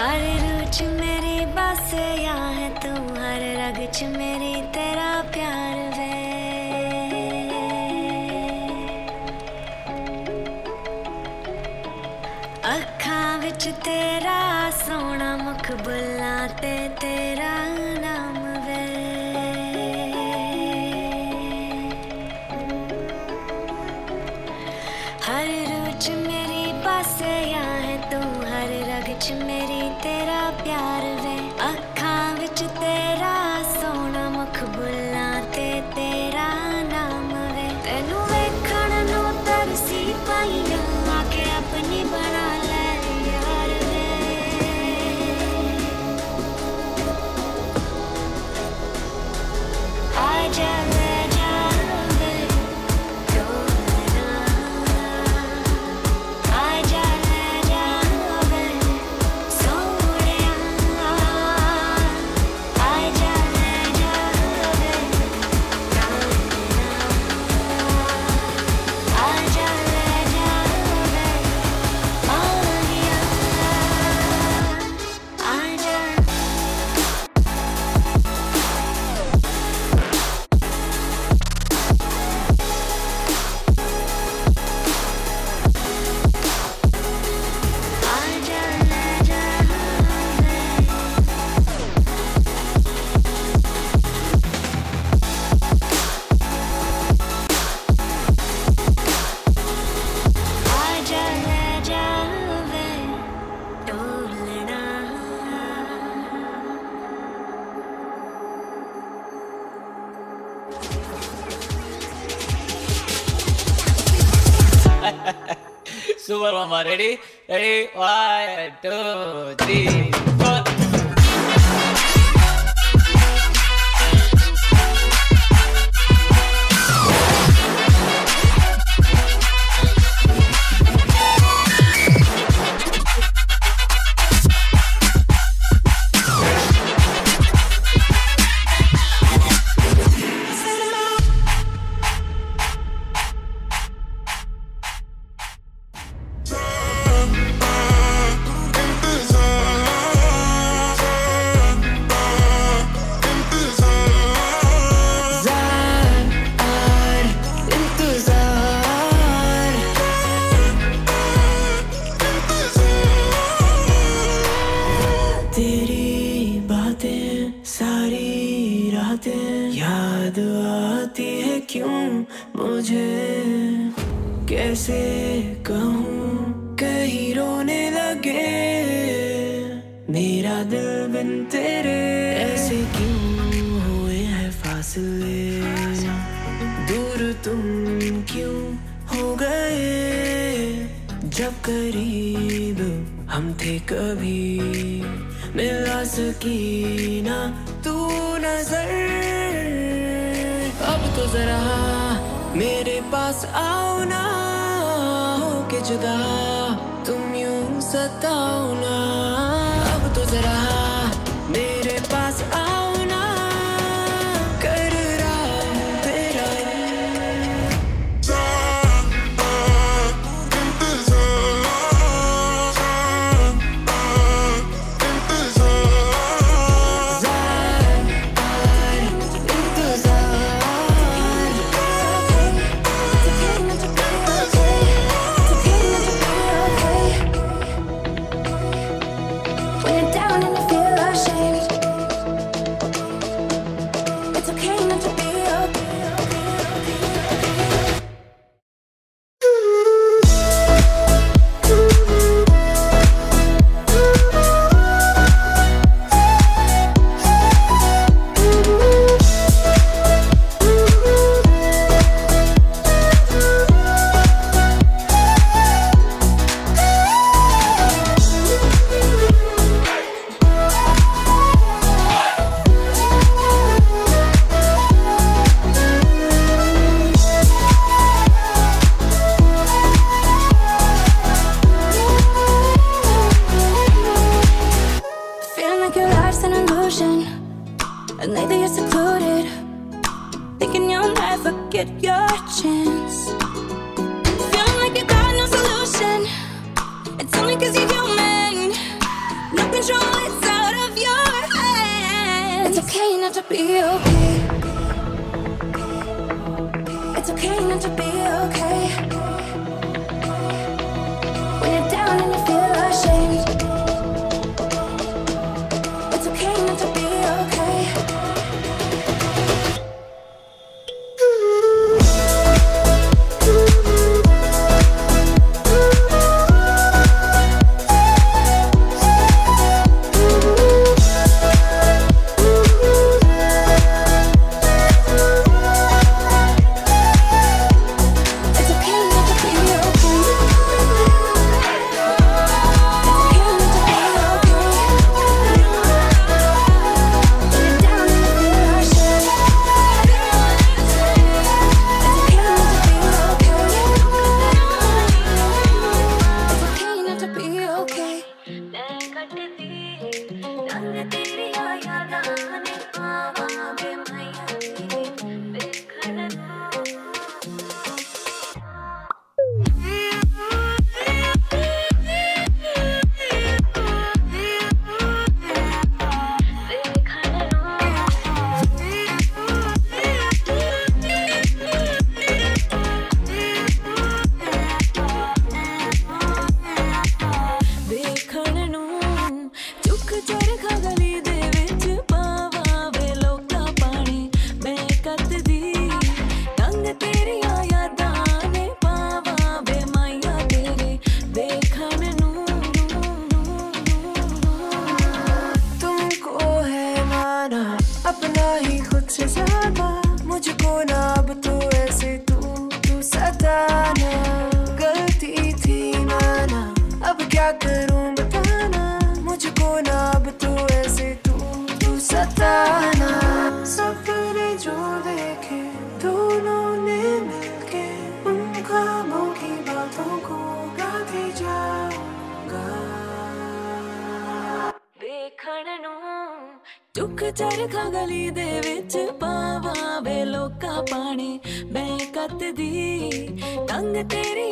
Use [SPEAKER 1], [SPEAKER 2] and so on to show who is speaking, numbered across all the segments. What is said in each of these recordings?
[SPEAKER 1] ਹਰ ਰੂਚ ਮੇਰੇ ਬਸ ਆ ਹੈ ਤੂੰ ਹਰ ਰਗ ਚ ਮੇਰੇ ਤੇਰਾ ਪਿਆਰ ਵੇ ਅੱਖਾਂ ਵਿੱਚ ਤੇਰਾ ਸੋਹਣਾ ਮੁਖ ਬੁਲਾ
[SPEAKER 2] ਤੇ ਤੇਰਾ Ready? Ready? One, two, three.
[SPEAKER 3] दिल बिन तेरे। ऐसे क्यों हुए हैं फासले? दूर तुम क्यों हो गए? जब करीब हम थे कभी। मिला सकी ना तू नज़र। अब तो जरा मेरे पास आओ ना। हो के जुदा, तुम यूँ सताओ ना।
[SPEAKER 1] that
[SPEAKER 4] I ਚਰਖਾ ਗਲੀ ਦੇ ਵਿੱਚ ਪਾਵਾਂ ਵੇ ਲੋਕਾਂ ਪਾਣੀ ਮੈਂ ਕੱਤਦੀ ਤੰਗ ਤੇਰੀ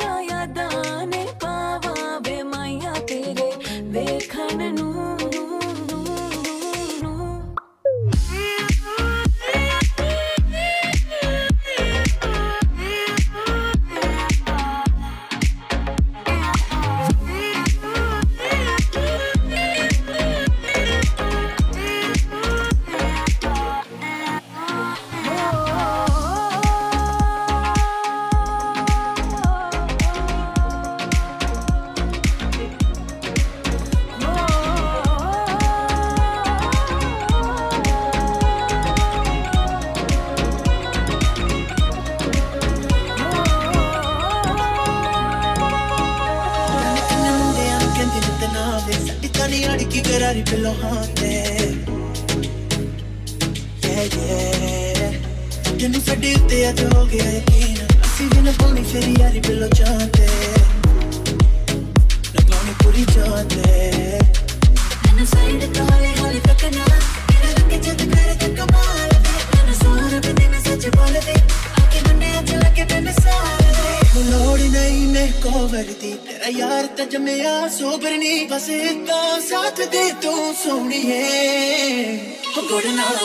[SPEAKER 5] ਤਾਂ ਜੰਮਿਆ ਸੋਬਰਨੀ ਬਸ ਤਾਂ ਸਾਥ ਦੇ ਤੂੰ ਸੋਹਣੀਏ। ਹੋ ਗੁੜ ਨਾਲ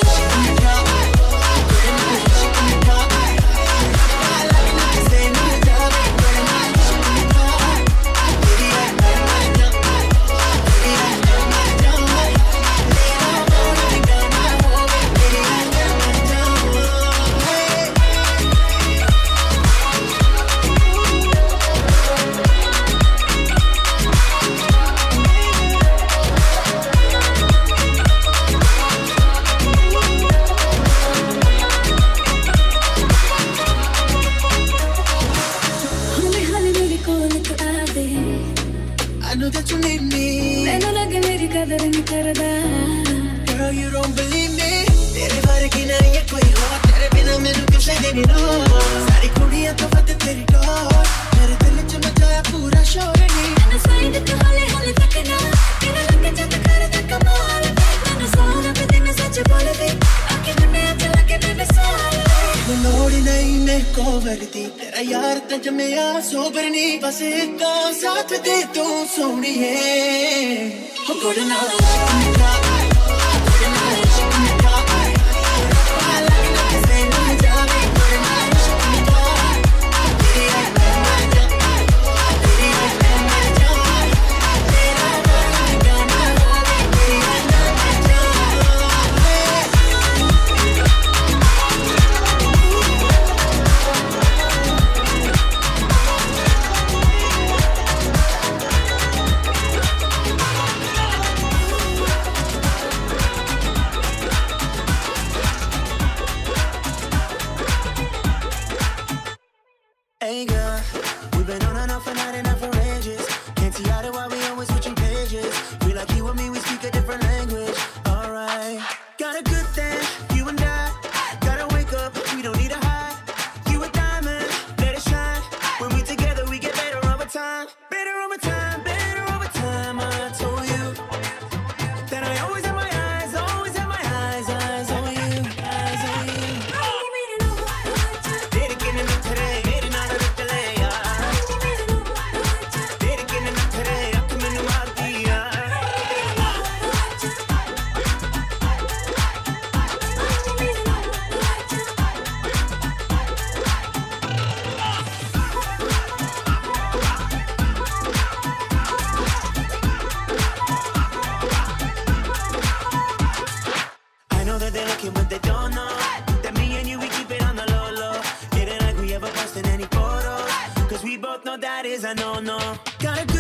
[SPEAKER 5] that is a no-no. Gotta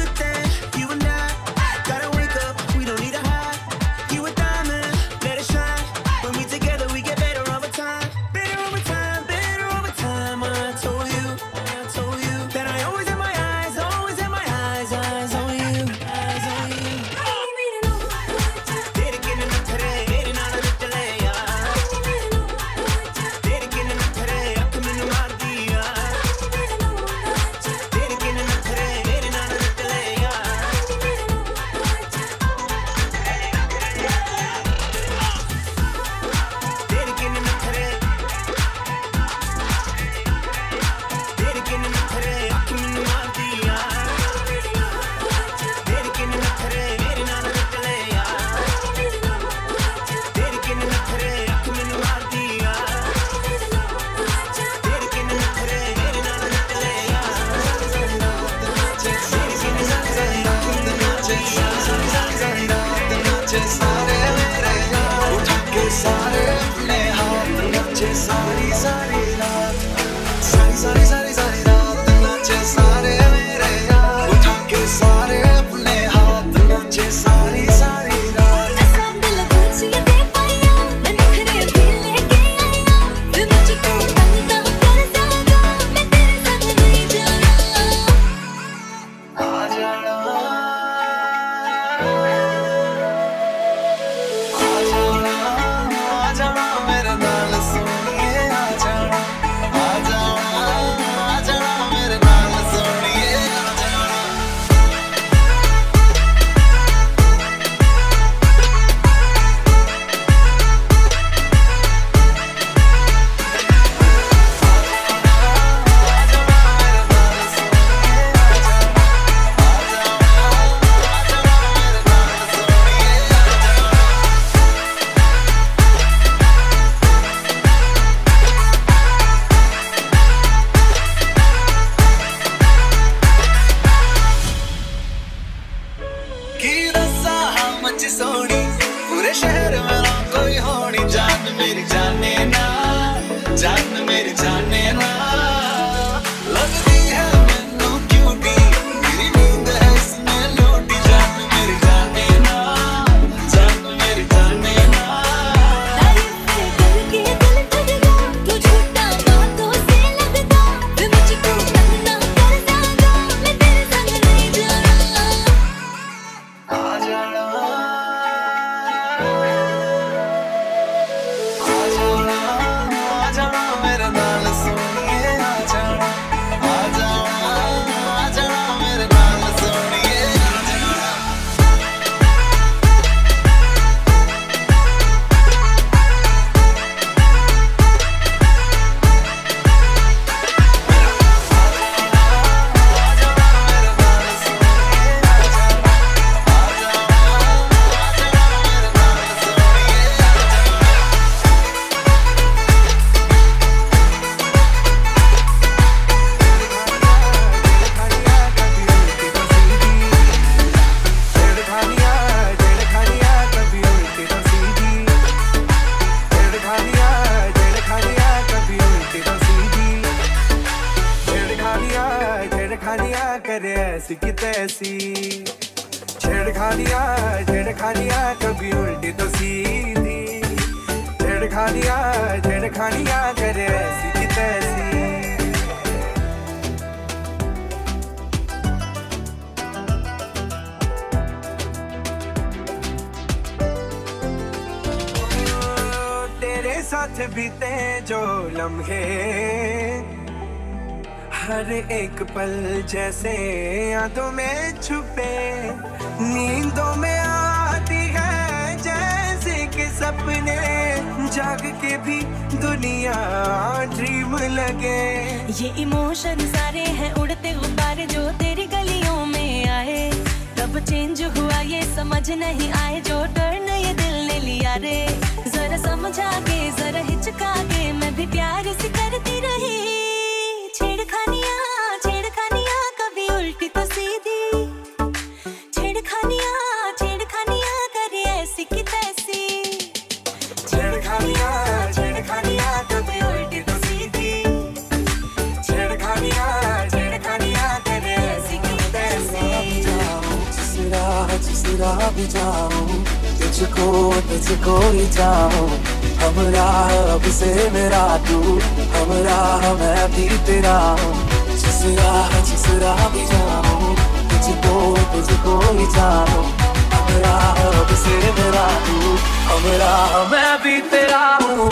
[SPEAKER 6] छेड़खानियाँ छेड़खानियाँ, कभी उल्टी तो सीधी। छेड़खानियाँ छेड़खानियाँ, करे ऐसी तैसी। तेरे साथ बीते जो लम्हे हर एक पल जैसे यादों में छुपे, नींदों में आती है जैसे कि सपने, जाग के भी दुनिया ड्रीम लगे।
[SPEAKER 7] ये इमोशन सारे हैं उड़ते गुब्बारे जो तेरी गलियों में आए। कब चेंज हुआ ये समझ नहीं आए, जो टर्न ये दिल ने लिया रे। जरा समझा के, जरा हिचका के, मैं भी प्यार से करती रही।
[SPEAKER 4] तुझको ही चाहो। हमरा अब से मेरा तू हमरा मैं भी तेरा हूँ। जिस राह जिस राह भी जाओ तुझको तुझको ही चाहो। हमरा अब से मेरा तू हमरा मैं भी तेरा हूँ।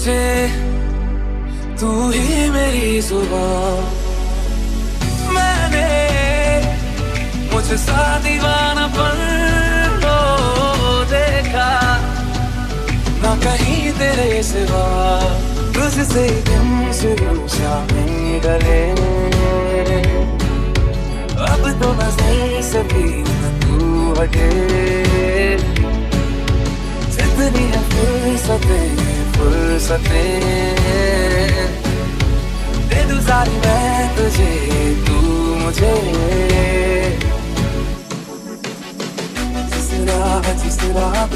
[SPEAKER 4] समझे, तू ही मेरी सुबह। मैंने मुझसा दीवाना पर तो देखा, ना कहीं तेरे सिवा। तुझसे दिन शुरू शामें गले अब तो नज़र से तू हटे जितनी है फुर्सतें फुर्सतें। दे मैं तुझे तू मुझे। जिस राह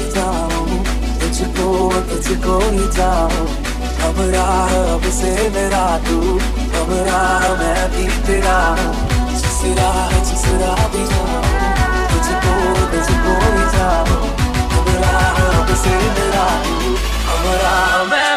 [SPEAKER 4] तुझको तुझको ही अब राह, अब से मेरा तू, अब राह मैं भी तेरा जिस राह जिस राह जाऊँ तुझको तुझको ही जाऊँ अब राह, अब से मेरा तू। अब राह मैं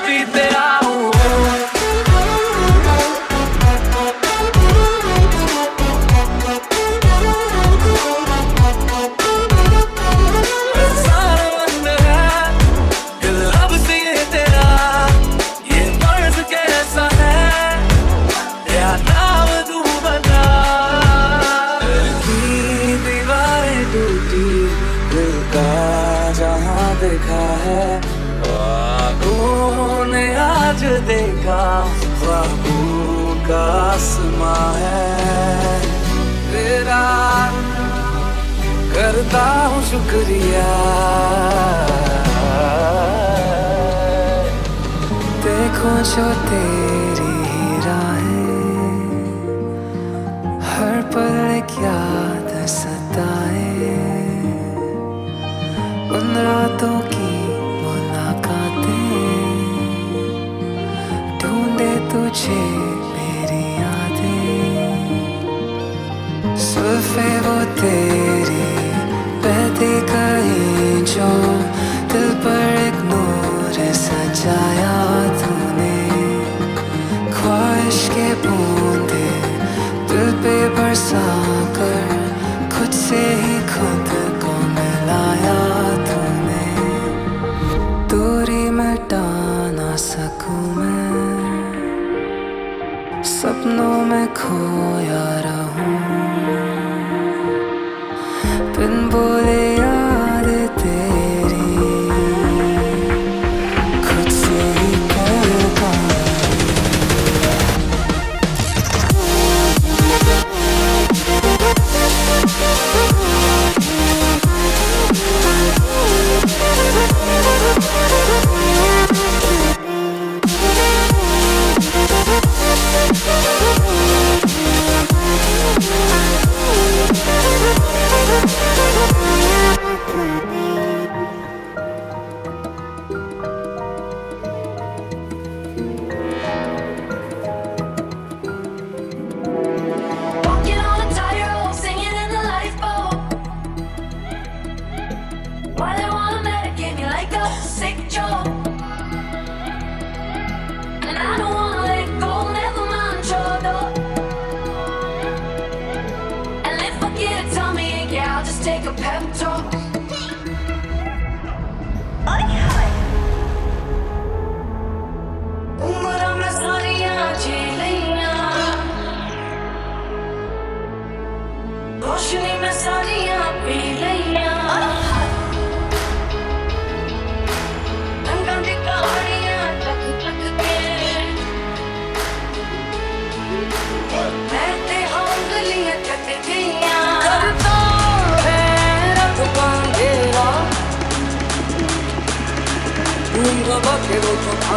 [SPEAKER 4] खोया रहूँ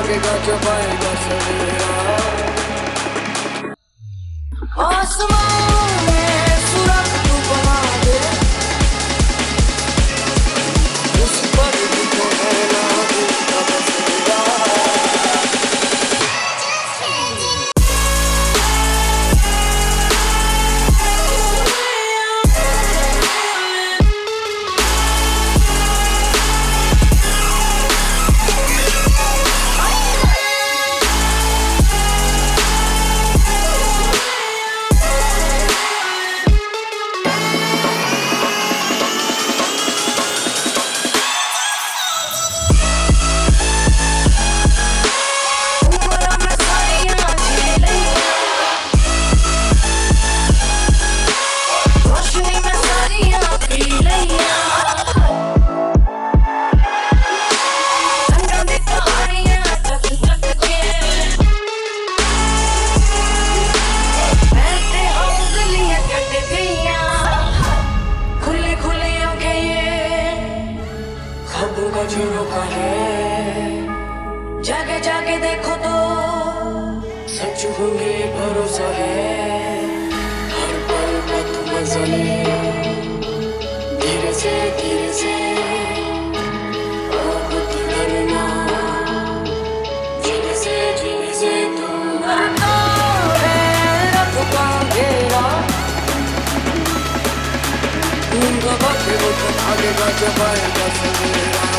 [SPEAKER 1] Mami
[SPEAKER 4] got your body, got your
[SPEAKER 1] body, Give us an and to find us